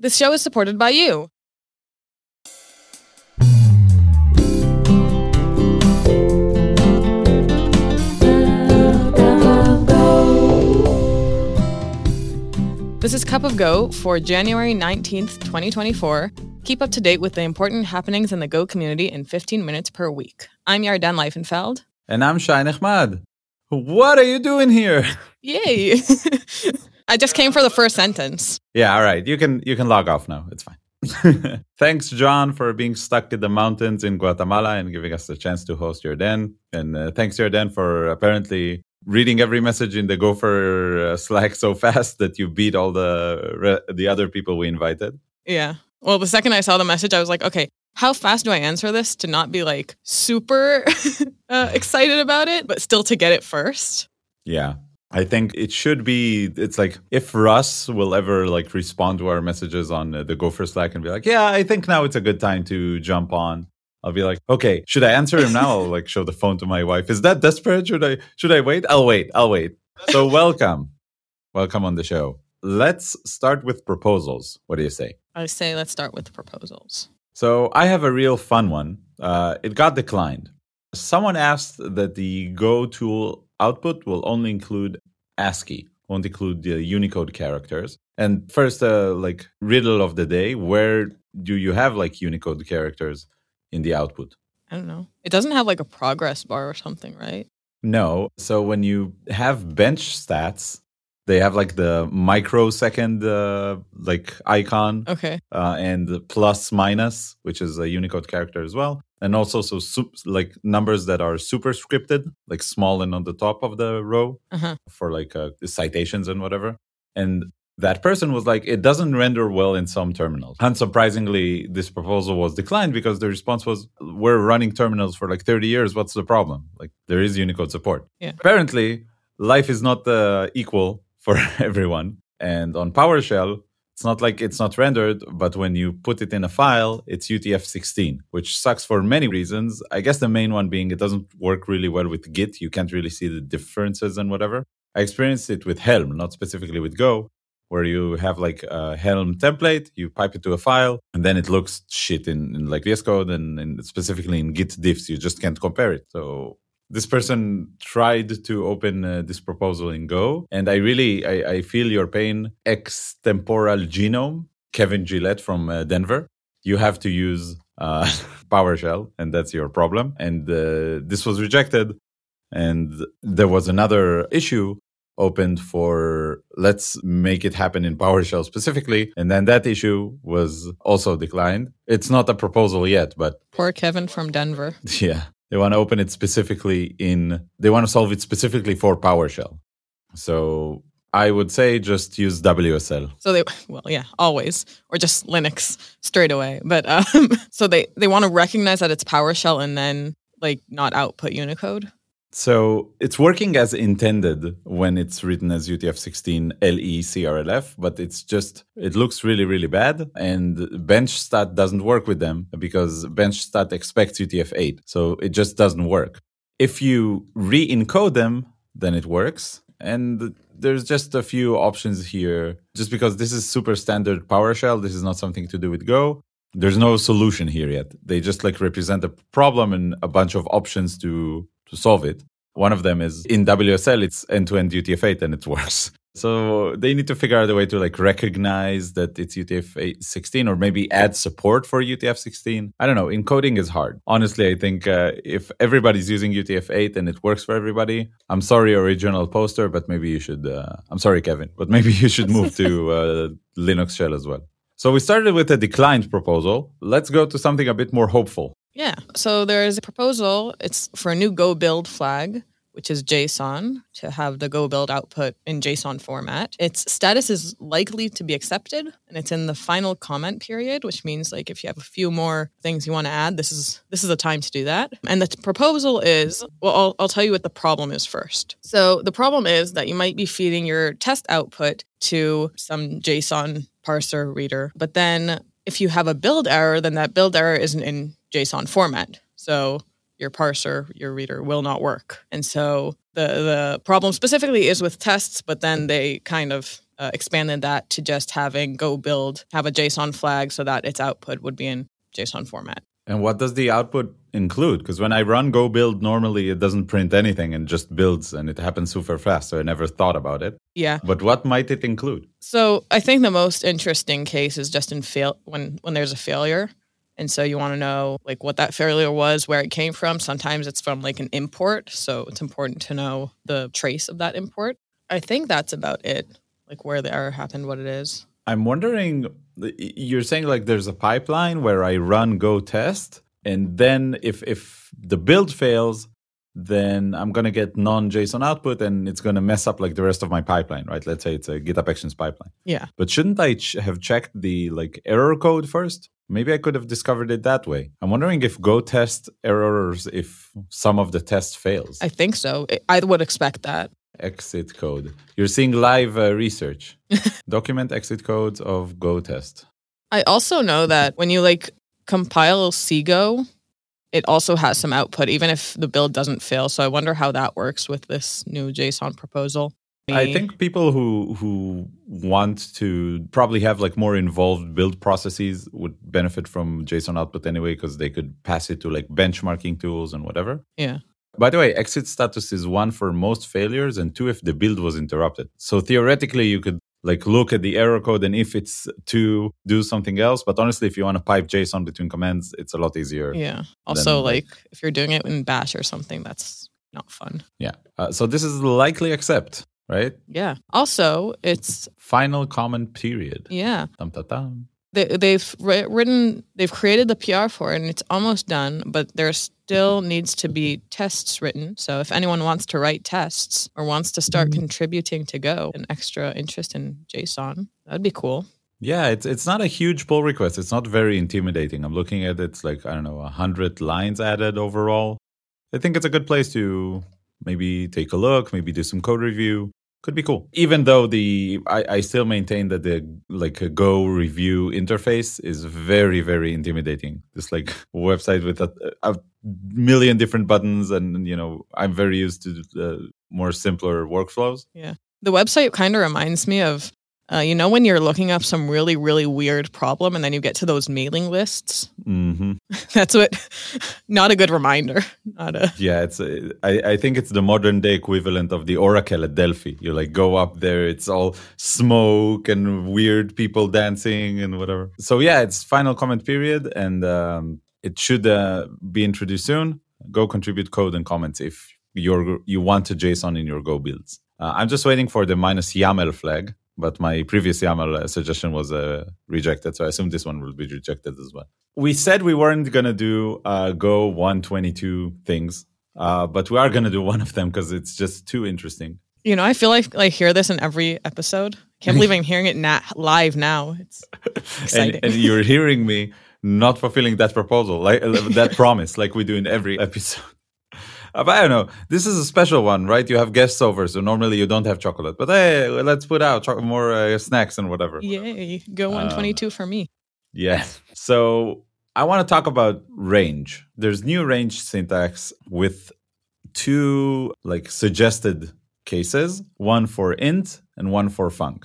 This show is supported by you. This is Cup of Go for January 19th, 2024. Keep up to date with the important happenings in the Go community in 15 minutes per week. I'm Yarden Laifenfeld. And I'm Shay Nehmad. What are you doing here? Yay! I just came for the first sentence. Yeah, all right. You can you can log off now. It's fine. Thanks, John, for being stuck in the mountains in Guatemala and giving us the chance to host Yarden. And uh, thanks, Yarden, for apparently reading every message in the Gopher uh, Slack so fast that you beat all the re- the other people we invited. Yeah. Well, the second I saw the message, I was like, okay, how fast do I answer this to not be like super uh, excited about it, but still to get it first? Yeah. I think it should be. It's like if Russ will ever like respond to our messages on uh, the Gopher Slack and be like, "Yeah, I think now it's a good time to jump on." I'll be like, "Okay, should I answer him now?" I'll like show the phone to my wife. Is that desperate? Should I? Should I wait? I'll wait. I'll wait. So welcome, welcome on the show. Let's start with proposals. What do you say? I say let's start with proposals. So I have a real fun one. Uh, it got declined. Someone asked that the Go tool output will only include ASCII, won't include the Unicode characters. And first, uh, like riddle of the day, where do you have like Unicode characters in the output? I don't know. It doesn't have like a progress bar or something, right? No. So when you have bench stats, they have like the microsecond uh, like icon Okay. uh, and plus minus which is a unicode character as well and also so sup- like numbers that are superscripted like small and on the top of the row Uh-huh. for like uh, citations and whatever. And that person was like it doesn't render well in some terminals. Unsurprisingly this proposal was declined because the response was we're running terminals for like 30 years. What's the problem? Like there is unicode support. Yeah. apparently life is not uh, equal for everyone. And on powershell it's not like it's not rendered, but when you put it in a file, it's UTF-16, which sucks for many reasons. I guess the main one being it doesn't work really well with Git. You can't really see the differences and whatever. I experienced it with Helm, not specifically with Go, where you have like a Helm template, you pipe it to a file, and then it looks shit in, in like VS Code and, and specifically in Git diffs. You just can't compare it. So this person tried to open uh, this proposal in Go, and I really I, I feel your pain. Extemporal genome, Kevin Gillette from uh, Denver. You have to use uh, PowerShell, and that's your problem. And uh, this was rejected, and there was another issue opened for let's make it happen in PowerShell specifically, and then that issue was also declined. It's not a proposal yet, but Poor Kevin from Denver. yeah. They want to open it specifically in, they want to solve it specifically for PowerShell. So I would say just use WSL. So they, well, yeah, always, or just Linux straight away. But um, so they they want to recognize that it's PowerShell and then like not output Unicode. So it's working as intended when it's written as UTF-16 LE CRLF, but it's just, it looks really, really bad. And BenchStat doesn't work with them because BenchStat expects UTF-8. So it just doesn't work. If you re-encode them, then it works. And there's just a few options here. Just because this is super standard PowerShell, this is not something to do with Go. There's no solution here yet. They just like represent a problem and a bunch of options to to solve it. One of them is in WSL, it's end-to-end UTF-8 and it works. So they need to figure out a way to like recognize that it's UTF-16 or maybe add support for UTF-16. I don't know. Encoding is hard. Honestly, I think uh, if everybody's using UTF-8 and it works for everybody, I'm sorry, original poster, but maybe you should. Uh, I'm sorry, Kevin, but maybe you should move to uh, Linux Shell as well. So we started with a declined proposal. Let's go to something a bit more hopeful. Yeah. So there's a proposal. It's for a new Go build flag, which is JSON, to have the Go build output in JSON format. Its status is likely to be accepted, and it's in the final comment period, which means like if you have a few more things you want to add, this is this is the time to do that. And the proposal is well, I'll, I'll tell you what the problem is first. So the problem is that you might be feeding your test output to some JSON parser reader, but then if you have a build error, then that build error isn't in JSON format. So your parser, your reader will not work. And so the the problem specifically is with tests, but then they kind of uh, expanded that to just having Go build have a JSON flag so that its output would be in JSON format. And what does the output include? Because when I run Go build, normally it doesn't print anything and just builds and it happens super fast. So I never thought about it. Yeah. But what might it include? So I think the most interesting case is just in fail when when there's a failure. And so you want to know like what that failure was, where it came from. Sometimes it's from like an import, so it's important to know the trace of that import. I think that's about it, like where the error happened, what it is. I'm wondering, you're saying like there's a pipeline where I run Go test, and then if if the build fails, then I'm gonna get non-JSON output, and it's gonna mess up like the rest of my pipeline, right? Let's say it's a GitHub Actions pipeline. Yeah. But shouldn't I ch- have checked the like error code first? Maybe I could have discovered it that way. I'm wondering if Go test errors if some of the test fails. I think so. I would expect that. Exit code. You're seeing live uh, research. Document exit codes of Go test. I also know that when you like compile CGO, it also has some output, even if the build doesn't fail. So I wonder how that works with this new JSON proposal. I think people who who want to probably have like more involved build processes would benefit from JSON output anyway because they could pass it to like benchmarking tools and whatever. Yeah. By the way, exit status is one for most failures and two if the build was interrupted. So theoretically, you could like look at the error code and if it's to do something else. But honestly, if you want to pipe JSON between commands, it's a lot easier. Yeah. Also, like, like if you're doing it in Bash or something, that's not fun. Yeah. Uh, so this is likely accept right? Yeah. Also, it's final comment period. Yeah. Dum, dum, dum. They, they've written, they've created the PR for it, and it's almost done. But there still needs to be tests written. So if anyone wants to write tests or wants to start mm-hmm. contributing to Go, an extra interest in JSON, that'd be cool. Yeah, it's it's not a huge pull request. It's not very intimidating. I'm looking at it, it's like I don't know, hundred lines added overall. I think it's a good place to maybe take a look, maybe do some code review could be cool. Even though the I, I still maintain that the like a Go review interface is very very intimidating. This like website with a, a million different buttons, and you know I'm very used to uh, more simpler workflows. Yeah, the website kind of reminds me of uh, you know when you're looking up some really really weird problem and then you get to those mailing lists mm-hmm. that's what not a good reminder not a yeah it's a, I, I think it's the modern day equivalent of the oracle at delphi you like go up there it's all smoke and weird people dancing and whatever so yeah it's final comment period and um, it should uh, be introduced soon go contribute code and comments if you're you want a json in your go builds uh, i'm just waiting for the minus yaml flag but my previous YAML uh, suggestion was uh, rejected. So I assume this one will be rejected as well. We said we weren't going to do uh, Go 122 things, uh, but we are going to do one of them because it's just too interesting. You know, I feel like I hear this in every episode. Can't believe I'm hearing it na- live now. It's exciting. and, and you're hearing me not fulfilling that proposal, like uh, that promise, like we do in every episode. Uh, but I don't know. This is a special one, right? You have guests over, so normally you don't have chocolate. But hey, let's put out cho- more uh, snacks and whatever. Yay! Go 122 um, for me. Yeah. So I want to talk about range. There's new range syntax with two like suggested cases, one for int and one for func.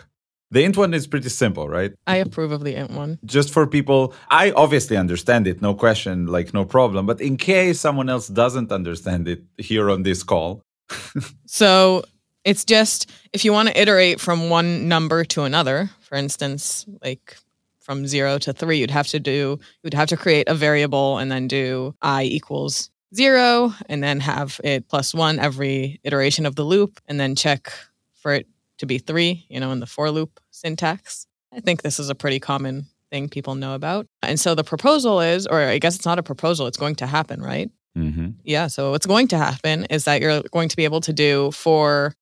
The int one is pretty simple, right? I approve of the int one. Just for people, I obviously understand it, no question, like no problem. But in case someone else doesn't understand it here on this call. so it's just if you want to iterate from one number to another, for instance, like from zero to three, you'd have to do, you'd have to create a variable and then do i equals zero and then have it plus one every iteration of the loop and then check for it to be three, you know, in the for loop syntax. I think this is a pretty common thing people know about. And so the proposal is, or I guess it's not a proposal, it's going to happen, right? Mm-hmm. Yeah. So what's going to happen is that you're going to be able to do for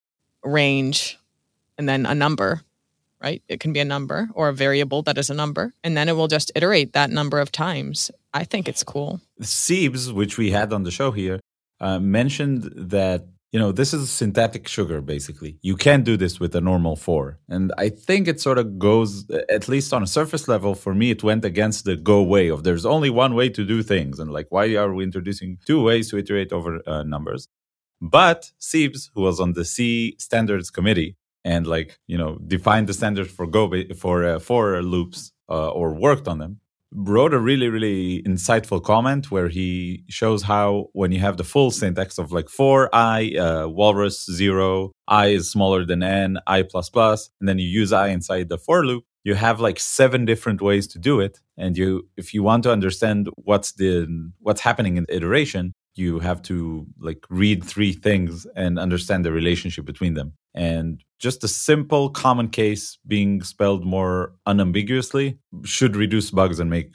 range and then a number, right? It can be a number or a variable that is a number, and then it will just iterate that number of times. I think it's cool. Siebes, which we had on the show here, uh, mentioned that you know, this is synthetic sugar, basically. You can't do this with a normal for. And I think it sort of goes, at least on a surface level, for me, it went against the go way of there's only one way to do things. And like, why are we introducing two ways to iterate over uh, numbers? But Siebes, who was on the C standards committee, and like you know defined the standards for go for uh, for loops uh, or worked on them wrote a really really insightful comment where he shows how when you have the full syntax of like for i uh, walrus 0 i is smaller than n i plus plus and then you use i inside the for loop you have like seven different ways to do it. And you if you want to understand what's the what's happening in the iteration you have to like read three things and understand the relationship between them and just a simple common case being spelled more unambiguously should reduce bugs and make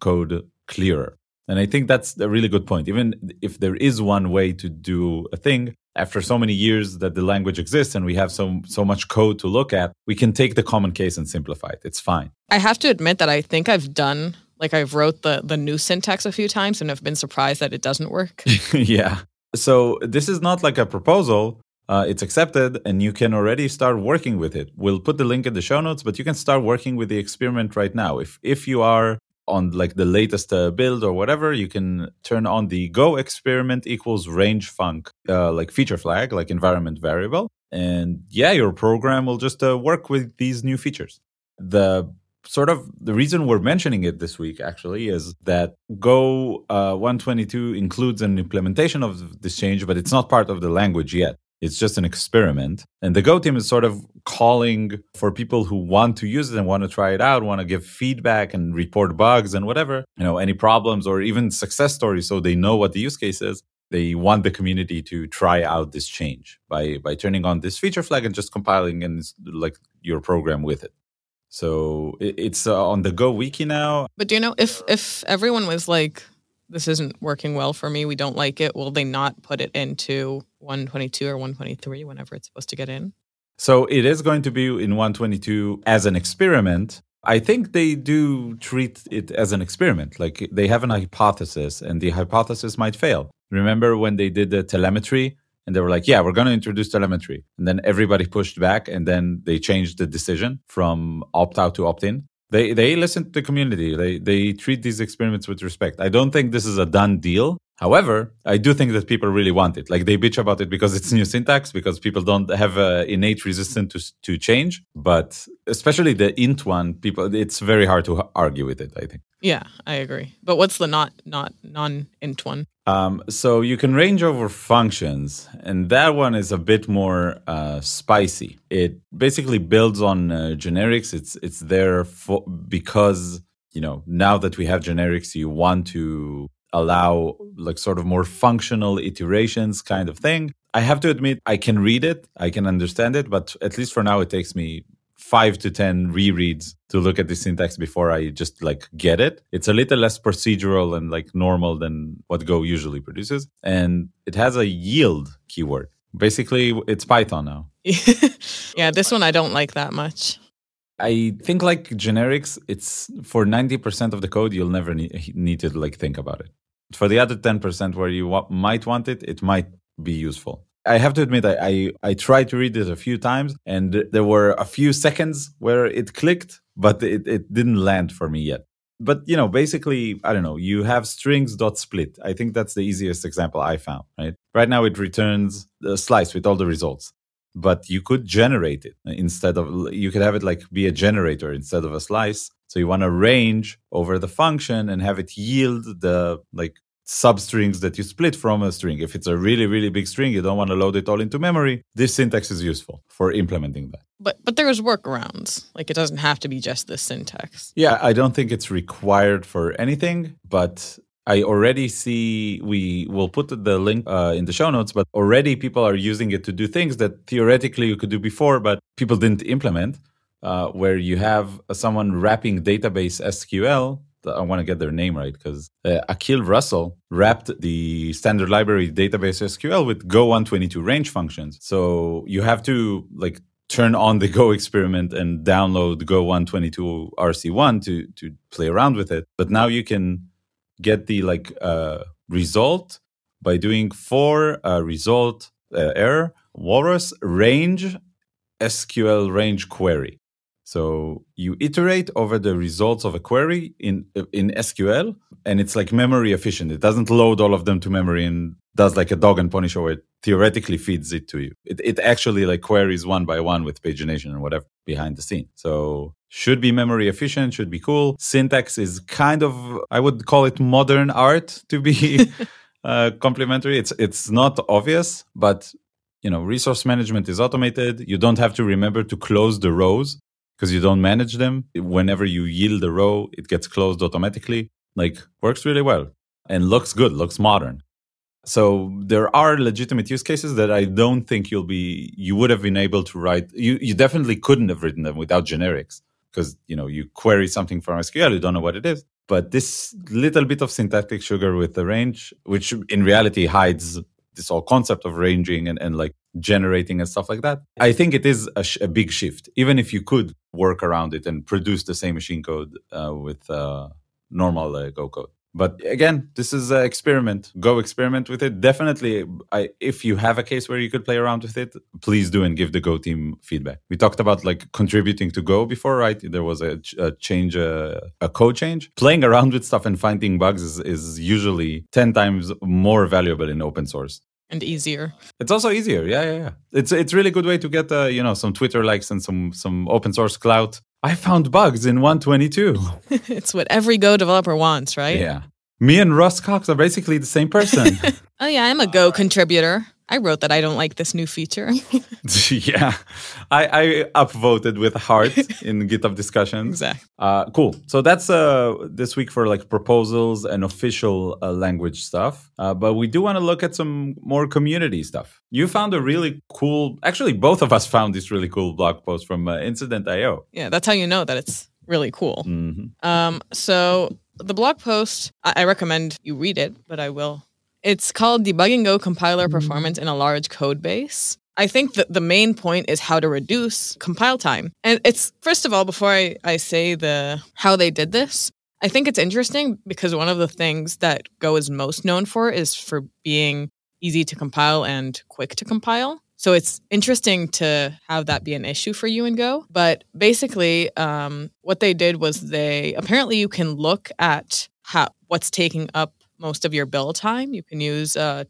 code clearer and i think that's a really good point even if there is one way to do a thing after so many years that the language exists and we have so so much code to look at, we can take the common case and simplify it. It's fine. I have to admit that I think I've done like I've wrote the the new syntax a few times and have been surprised that it doesn't work. yeah. So this is not like a proposal. Uh, it's accepted and you can already start working with it. We'll put the link in the show notes, but you can start working with the experiment right now. If if you are on like the latest uh, build or whatever, you can turn on the go experiment equals range func, uh, like feature flag, like environment variable. And yeah, your program will just uh, work with these new features. The sort of the reason we're mentioning it this week actually is that Go uh, 122 includes an implementation of this change, but it's not part of the language yet. It's just an experiment. And the Go team is sort of calling for people who want to use it and want to try it out, want to give feedback and report bugs and whatever, you know, any problems or even success stories so they know what the use case is. They want the community to try out this change by by turning on this feature flag and just compiling and like your program with it. So it's uh, on the Go wiki now. But do you know if if everyone was like this isn't working well for me. We don't like it. Will they not put it into 122 or 123 whenever it's supposed to get in? So it is going to be in 122 as an experiment. I think they do treat it as an experiment. Like they have an hypothesis and the hypothesis might fail. Remember when they did the telemetry and they were like, yeah, we're going to introduce telemetry. And then everybody pushed back and then they changed the decision from opt out to opt in they they listen to the community. They they treat these experiments with respect. I don't think this is a done deal. However, I do think that people really want it. Like they bitch about it because it's new syntax, because people don't have a innate resistance to to change. But especially the int one, people it's very hard to argue with it. I think. Yeah, I agree. But what's the not not non int one? Um, so you can range over functions, and that one is a bit more uh, spicy. It basically builds on uh, generics. It's it's there for because you know now that we have generics, you want to allow like sort of more functional iterations kind of thing. I have to admit, I can read it, I can understand it, but at least for now, it takes me five to 10 rereads to look at the syntax before I just like get it. It's a little less procedural and like normal than what Go usually produces. And it has a yield keyword. Basically, it's Python now. yeah, this one I don't like that much. I think like generics, it's for 90% of the code, you'll never need, need to like think about it. For the other 10% where you w- might want it, it might be useful. I have to admit, I, I, I tried to read it a few times and there were a few seconds where it clicked, but it, it didn't land for me yet. But, you know, basically, I don't know, you have strings dot split. I think that's the easiest example I found, right? Right now it returns a slice with all the results, but you could generate it instead of, you could have it like be a generator instead of a slice. So you want to range over the function and have it yield the like substrings that you split from a string. If it's a really, really big string, you don't want to load it all into memory. This syntax is useful for implementing that. But but there's workarounds. Like it doesn't have to be just this syntax. Yeah, I don't think it's required for anything, but I already see we will put the link uh, in the show notes, but already people are using it to do things that theoretically you could do before, but people didn't implement. Uh, where you have someone wrapping database SQL I want to get their name right because uh, Akil Russell wrapped the standard library database SQL with Go 122 range functions. So you have to like turn on the Go experiment and download Go 122 RC1 to to play around with it. But now you can get the like uh, result by doing for uh, result uh, error walrus range SQL range query. So you iterate over the results of a query in in SQL, and it's like memory efficient. It doesn't load all of them to memory and does like a dog and pony show where it theoretically feeds it to you. It, it actually like queries one by one with pagination and whatever behind the scene. So should be memory efficient, should be cool. Syntax is kind of, I would call it modern art to be uh, complimentary. It's, it's not obvious, but you know, resource management is automated. You don't have to remember to close the rows because you don't manage them. Whenever you yield a row, it gets closed automatically. Like works really well and looks good, looks modern. So there are legitimate use cases that I don't think you'll be you would have been able to write. You you definitely couldn't have written them without generics because you know you query something from SQL, you don't know what it is. But this little bit of syntactic sugar with the range, which in reality hides this whole concept of ranging and, and like generating and stuff like that. I think it is a, sh- a big shift, even if you could work around it and produce the same machine code uh, with uh, normal uh, Go code. But again, this is an experiment. Go experiment with it. Definitely, I, if you have a case where you could play around with it, please do and give the Go team feedback. We talked about like contributing to Go before, right? There was a, a change, a, uh, a code change. Playing around with stuff and finding bugs is, is usually 10 times more valuable in open source and easier. It's also easier. Yeah, yeah, yeah. It's it's really good way to get uh, you know some Twitter likes and some some open source clout. I found bugs in 122. it's what every Go developer wants, right? Yeah. Me and Russ Cox are basically the same person. oh yeah, I'm a Go contributor. I wrote that I don't like this new feature. yeah, I, I upvoted with heart in GitHub discussions. Exactly. Uh, cool. So that's uh, this week for like proposals and official uh, language stuff. Uh, but we do want to look at some more community stuff. You found a really cool. Actually, both of us found this really cool blog post from uh, Incident.io. Yeah, that's how you know that it's really cool. Mm-hmm. Um, so the blog post, I, I recommend you read it, but I will it's called Debugging Go Compiler mm-hmm. Performance in a Large Code Base. I think that the main point is how to reduce compile time. And it's first of all, before I, I say the how they did this, I think it's interesting because one of the things that Go is most known for is for being easy to compile and quick to compile. So it's interesting to have that be an issue for you in Go. But basically, um, what they did was they apparently you can look at how what's taking up most of your build time. You can use uh,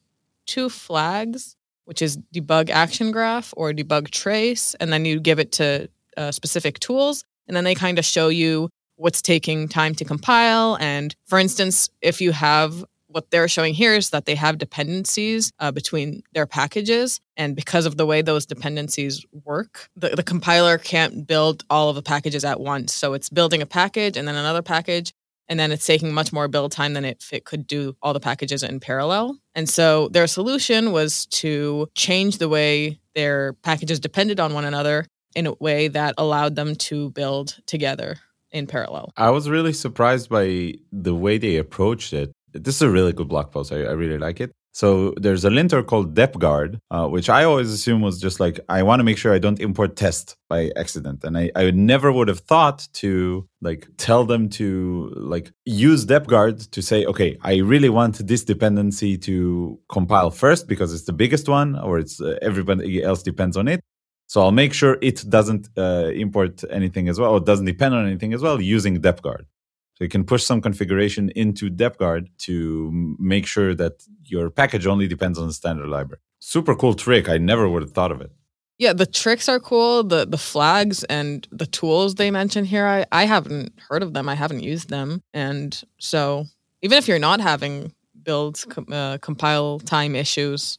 two flags, which is debug action graph or debug trace, and then you give it to uh, specific tools, and then they kind of show you what's taking time to compile. And for instance, if you have what they're showing here is that they have dependencies uh, between their packages. And because of the way those dependencies work, the, the compiler can't build all of the packages at once. So it's building a package and then another package and then it's taking much more build time than if it could do all the packages in parallel. And so their solution was to change the way their packages depended on one another in a way that allowed them to build together in parallel. I was really surprised by the way they approached it. This is a really good blog post. I, I really like it. So there's a linter called depguard, uh, which I always assume was just like, I want to make sure I don't import test by accident. And I, I never would have thought to like tell them to like use depguard to say, okay, I really want this dependency to compile first because it's the biggest one or it's uh, everybody else depends on it. So I'll make sure it doesn't uh, import anything as well or doesn't depend on anything as well using depguard. So you can push some configuration into depguard to make sure that your package only depends on the standard library. Super cool trick. I never would have thought of it. Yeah, the tricks are cool. The the flags and the tools they mention here, I, I haven't heard of them. I haven't used them. And so even if you're not having build uh, compile time issues,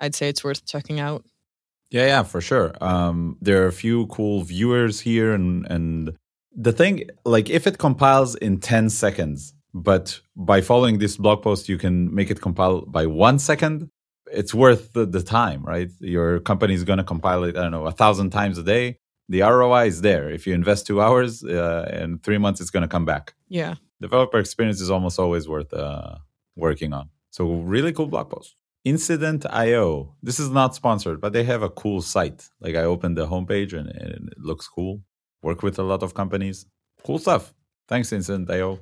I'd say it's worth checking out. Yeah, yeah, for sure. Um, there are a few cool viewers here and and the thing like if it compiles in 10 seconds but by following this blog post you can make it compile by one second it's worth the, the time right? Your company is going to compile it i don't know a thousand times a day. The roi is there. If you invest two hours uh, in three months it's going to come back. Yeah. Developer experience is almost always worth uh, working on. So really cool blog post. Incident.io this is not sponsored but they have a cool site. Like i opened the homepage and, and it looks cool work with a lot of companies. Cool stuff. Thanks, Incident.io.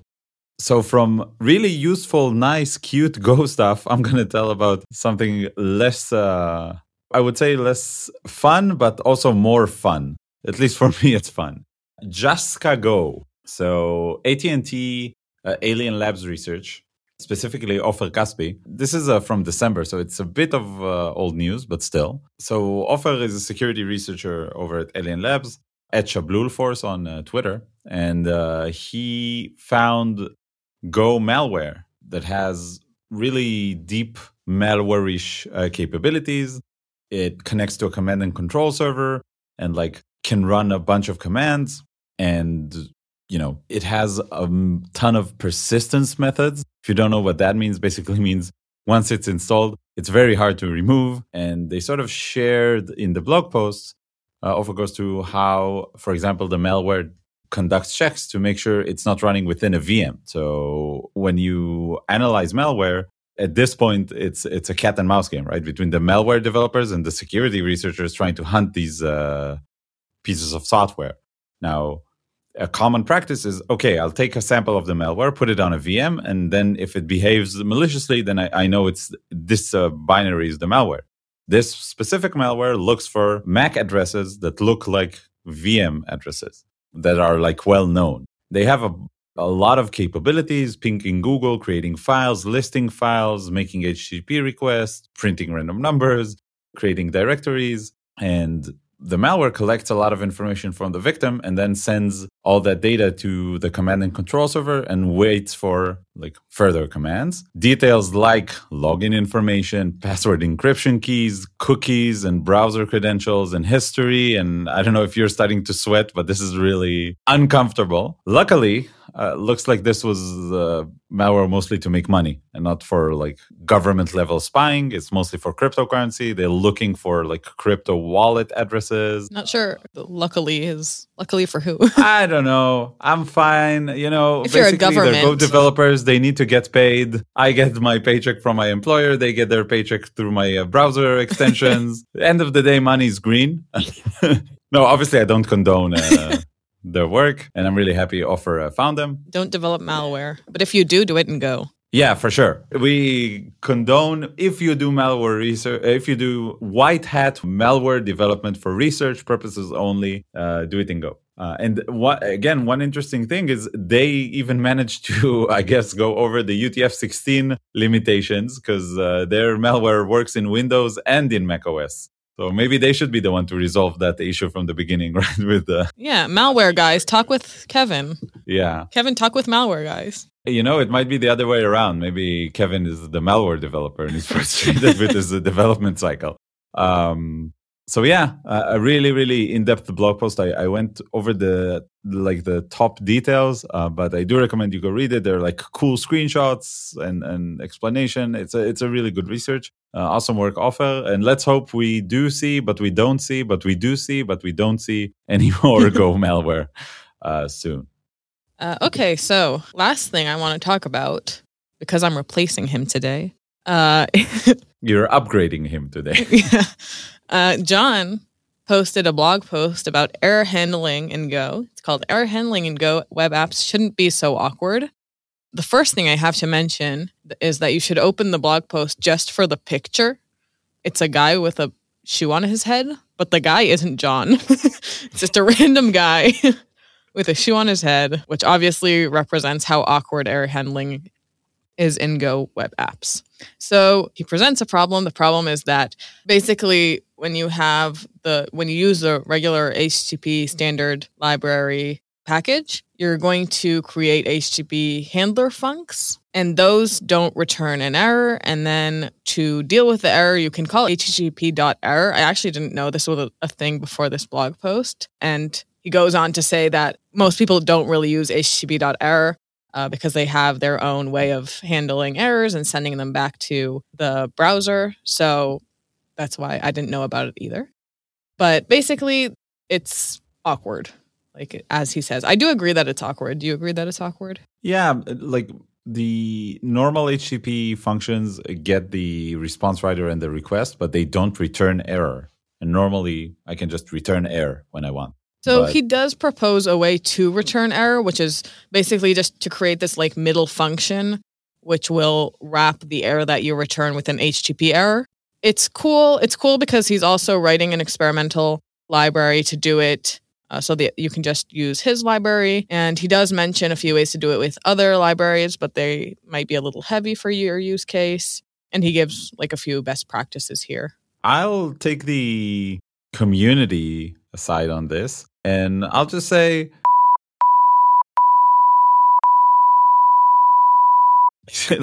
So, from really useful, nice, cute Go stuff, I'm going to tell about something less, uh, I would say less fun, but also more fun. At least for me, it's fun. JaskaGO. So, AT&T, uh, Alien Labs Research, specifically Ofer Caspi. This is uh, from December, so it's a bit of uh, old news, but still. So Ofer is a security researcher over at Alien Labs at Shablul Force on uh, Twitter, and uh, he found Go malware that has really deep malware-ish uh, capabilities. It connects to a command and control server and like can run a bunch of commands. And you know it has a ton of persistence methods. If you don't know what that means basically means once it's installed it's very hard to remove. And they sort of shared in the blog posts uh, Ofer goes to how for example the malware conducts checks to make sure it's not running within a vm. So when you analyze malware at this point it's it's a cat and mouse game right? Between the malware developers and the security researchers trying to hunt these uh, pieces of software. Now a common practice is okay i'll take a sample of the malware put it on a vm and then if it behaves maliciously then i, I know it's this uh, binary is the malware this specific malware looks for mac addresses that look like vm addresses that are like well known. They have a, a lot of capabilities pinging google creating files listing files making http requests printing random numbers creating directories and the malware collects a lot of information from the victim and then sends all that data to the command and control server and waits for like further commands details like login information password encryption keys cookies and browser credentials and history and i don't know if you're starting to sweat but this is really uncomfortable luckily uh, looks like this was uh, malware mostly to make money and not for like government level spying. It's mostly for cryptocurrency. They're looking for like crypto wallet addresses. Not sure. Luckily is luckily for who? I don't know. I'm fine. You know, if you're a they're Go developers. They need to get paid. I get my paycheck from my employer. They get their paycheck through my uh, browser extensions. End of the day, money is green. no, obviously, I don't condone. Uh, their work, and I'm really happy Ofer uh, found them. Don't develop malware, but if you do, do it and go. Yeah, for sure. We condone if you do malware research, if you do white hat malware development for research purposes only, uh, do it and go. Uh, and what, again, one interesting thing is they even managed to, I guess, go over the UTF-16 limitations because uh, their malware works in Windows and in macOS. So maybe they should be the one to resolve that issue from the beginning, right? With the yeah, malware guys, talk with Kevin. Yeah, Kevin, talk with malware guys. You know, it might be the other way around. Maybe Kevin is the malware developer and he's frustrated with his development cycle. Um, so yeah, a really, really in-depth blog post. I, I went over the like the top details, uh, but I do recommend you go read it. They're like cool screenshots and, and explanation. It's a it's a really good research. Uh, awesome work Ofer, and let's hope we do see, but we don't see, but we do see, but we don't see any more Go malware uh, soon. Uh, okay, so last thing I want to talk about because I'm replacing him today. You're upgrading him today. yeah. Uh, John posted a blog post about error handling in Go. It's called Error Handling in Go Web Apps Shouldn't Be So Awkward. The first thing I have to mention is that you should open the blog post just for the picture. It's a guy with a shoe on his head, but the guy isn't John. it's just a random guy with a shoe on his head, which obviously represents how awkward error handling is in Go web apps. So he presents a problem. The problem is that basically when you have the when you use the regular HTTP standard library package, you're going to create HTTP handler funcs, and those don't return an error. And then to deal with the error, you can call HTTP.error. I actually didn't know this was a thing before this blog post. And he goes on to say that most people don't really use HTTP.error uh, because they have their own way of handling errors and sending them back to the browser. So that's why I didn't know about it either. But basically, it's awkward, like as he says. I do agree that it's awkward. Do you agree that it's awkward? Yeah, like the normal HTTP functions get the response writer and the request, but they don't return error. And normally, I can just return error when I want. So but, he does propose a way to return error, which is basically just to create this like middle function, which will wrap the error that you return with an HTTP error it's cool. It's cool because he's also writing an experimental library to do it Uh, so that you can just use his library. And he does mention a few ways to do it with other libraries, but they might be a little heavy for your use case. And he gives like a few best practices here. I'll take the community side on this, and I'll just say.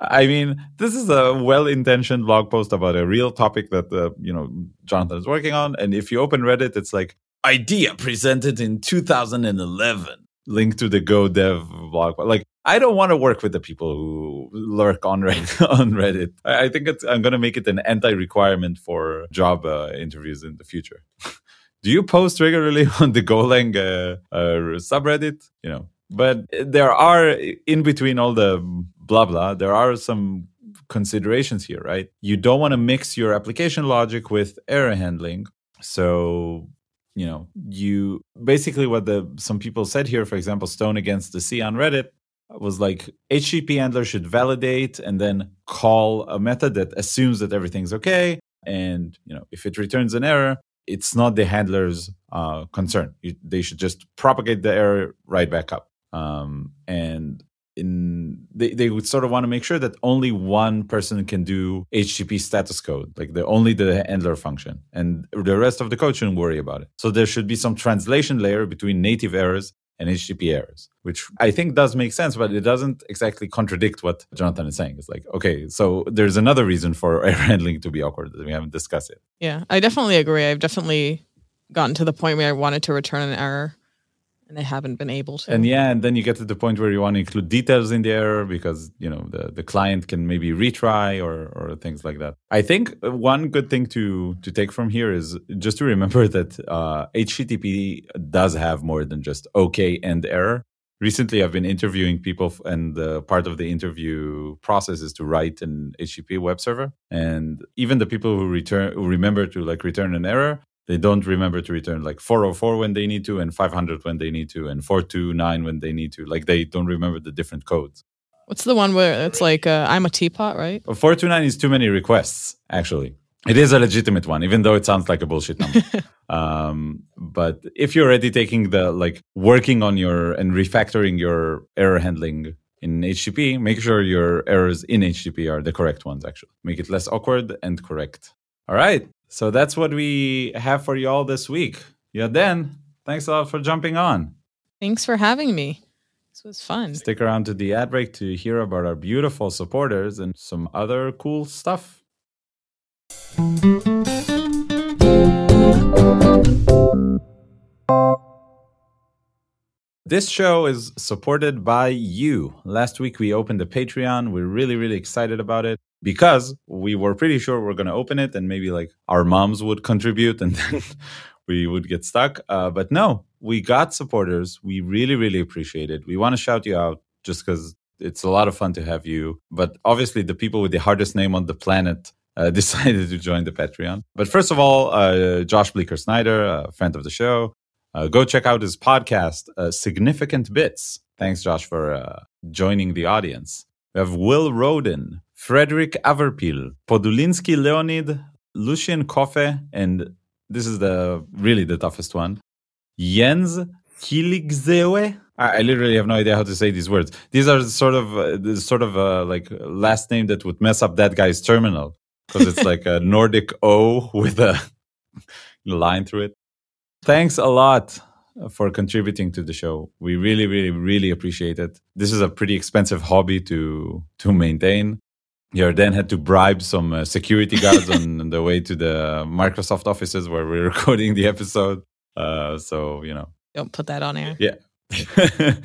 I mean, this is a well-intentioned blog post about a real topic that uh, you know Jonathan is working on, and if you open Reddit, it's like idea presented in 2011, link to the Go Dev blog. Like, I don't want to work with the people who lurk on Reddit. on Reddit. I think it's I'm going to make it an anti-requirement for job uh, interviews in the future. Do you post regularly on the Golang uh, uh, subreddit? You know, but there are in between all the blah blah. There are some considerations here, right? You don't want to mix your application logic with error handling. So you know, you basically what the some people said here, for example, Stone against the Sea on Reddit was like HTTP handler should validate and then call a method that assumes that everything's okay. And you know, if it returns an error, it's not the handler's uh, concern. You, they should just propagate the error right back up. Um, and in they, they would sort of want to make sure that only one person can do HTTP status code, like the only the handler function, and the rest of the code shouldn't worry about it. So there should be some translation layer between native errors and HTTP errors, which hmm. I think does make sense, but it doesn't exactly contradict what Jonathan is saying. It's like, okay, so there's another reason for error handling to be awkward that we haven't discussed it. Yeah, I definitely agree. I've definitely gotten to the point where I wanted to return an error and they haven't been able to. And yeah, and then you get to the point where you want to include details in the error because you know the, the client can maybe retry or or things like that. I think one good thing to to take from here is just to remember that uh, HTTP does have more than just OK and error. Recently, I've been interviewing people, and uh, part of the interview process is to write an HTTP web server. And even the people who return, who remember to like return an error, they don't remember to return like 404 when they need to and 500 when they need to and 429 when they need to like they don't remember the different codes what's the one where it's like uh, i'm a teapot right 429 is too many requests actually it is a legitimate one even though it sounds like a bullshit number um, but if you're already taking the like working on your and refactoring your error handling in HTTP, make sure your errors in HTTP are the correct ones, actually. Make it less awkward and correct. All right. So that's what we have for you all this week. Yeah, then thanks a lot for jumping on. Thanks for having me. This was fun. Stick around to the ad break to hear about our beautiful supporters and some other cool stuff. This show is supported by you. Last week we opened a Patreon. We're really, really excited about it because we were pretty sure we are going to open it and maybe like our moms would contribute and then we would get stuck. Uh, but no, we got supporters. We really, really appreciate it. We want to shout you out just because it's a lot of fun to have you. But obviously, the people with the hardest name on the planet uh, decided to join the Patreon. But first of all, uh, Josh Bleecker Snyder, a friend of the show, uh, go check out his podcast, uh, Significant Bits. Thanks, Josh, for uh, joining the audience. We have Will Roden, Fredrik Averpil, Podulinsky Leonid, Lucian Koffe, and this is the really the toughest one. Jens Kiligzewe. I, I literally have no idea how to say these words. These are sort of uh, sort of uh, like last name that would mess up that guy's terminal because it's like a Nordic O with a line through it. Thanks a lot for contributing to the show. We really, really, really appreciate it. This is a pretty expensive hobby to to maintain. Yarden had to bribe some uh, security guards on the way to the Microsoft offices where we're recording the episode. Uh, so you know, don't put that on air. Yeah.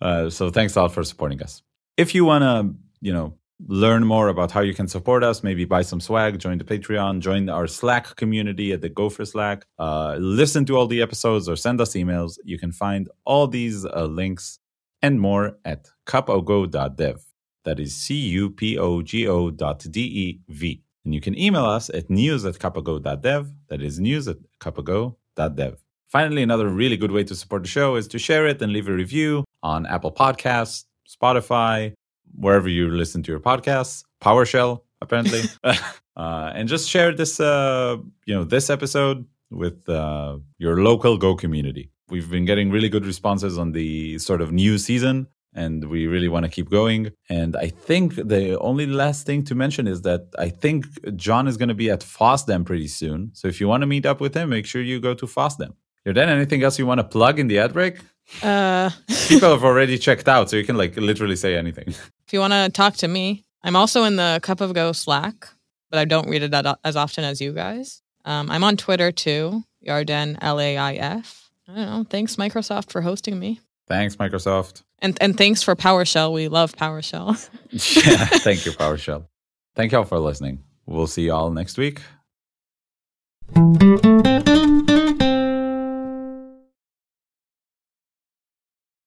uh, so thanks a lot for supporting us. If you wanna, you know, learn more about how you can support us, maybe buy some swag, join the Patreon, join our Slack community at the Gopher Slack, uh, listen to all the episodes or send us emails. You can find all these uh, links and more at cupogo.dev. That is C U P O G O dot D E V. And you can email us at news at cupogo.dev. That is news at cupogo.dev. Finally, another really good way to support the show is to share it and leave a review on Apple Podcasts, Spotify, wherever you listen to your podcasts, PowerShell, apparently, uh, and just share this, uh, you know, this episode with uh, your local Go community. We've been getting really good responses on the sort of new season, and we really want to keep going. And I think the only last thing to mention is that I think John is going to be at FOSDEM pretty soon. So if you want to meet up with him, make sure you go to FOSDEM. Yarden, anything else you want to plug in the ad break? Uh, People have already checked out, so you can like literally say anything. if you want to talk to me, I'm also in the Cup of Go Slack, but I don't read it as often as you guys. Um, I'm on Twitter too, Yarden L A I F. I don't know. Thanks Microsoft for hosting me, Thanks, Microsoft. And and thanks for PowerShell. We love PowerShell. yeah, thank you, PowerShell. Thank you all for listening. We'll see you all next week.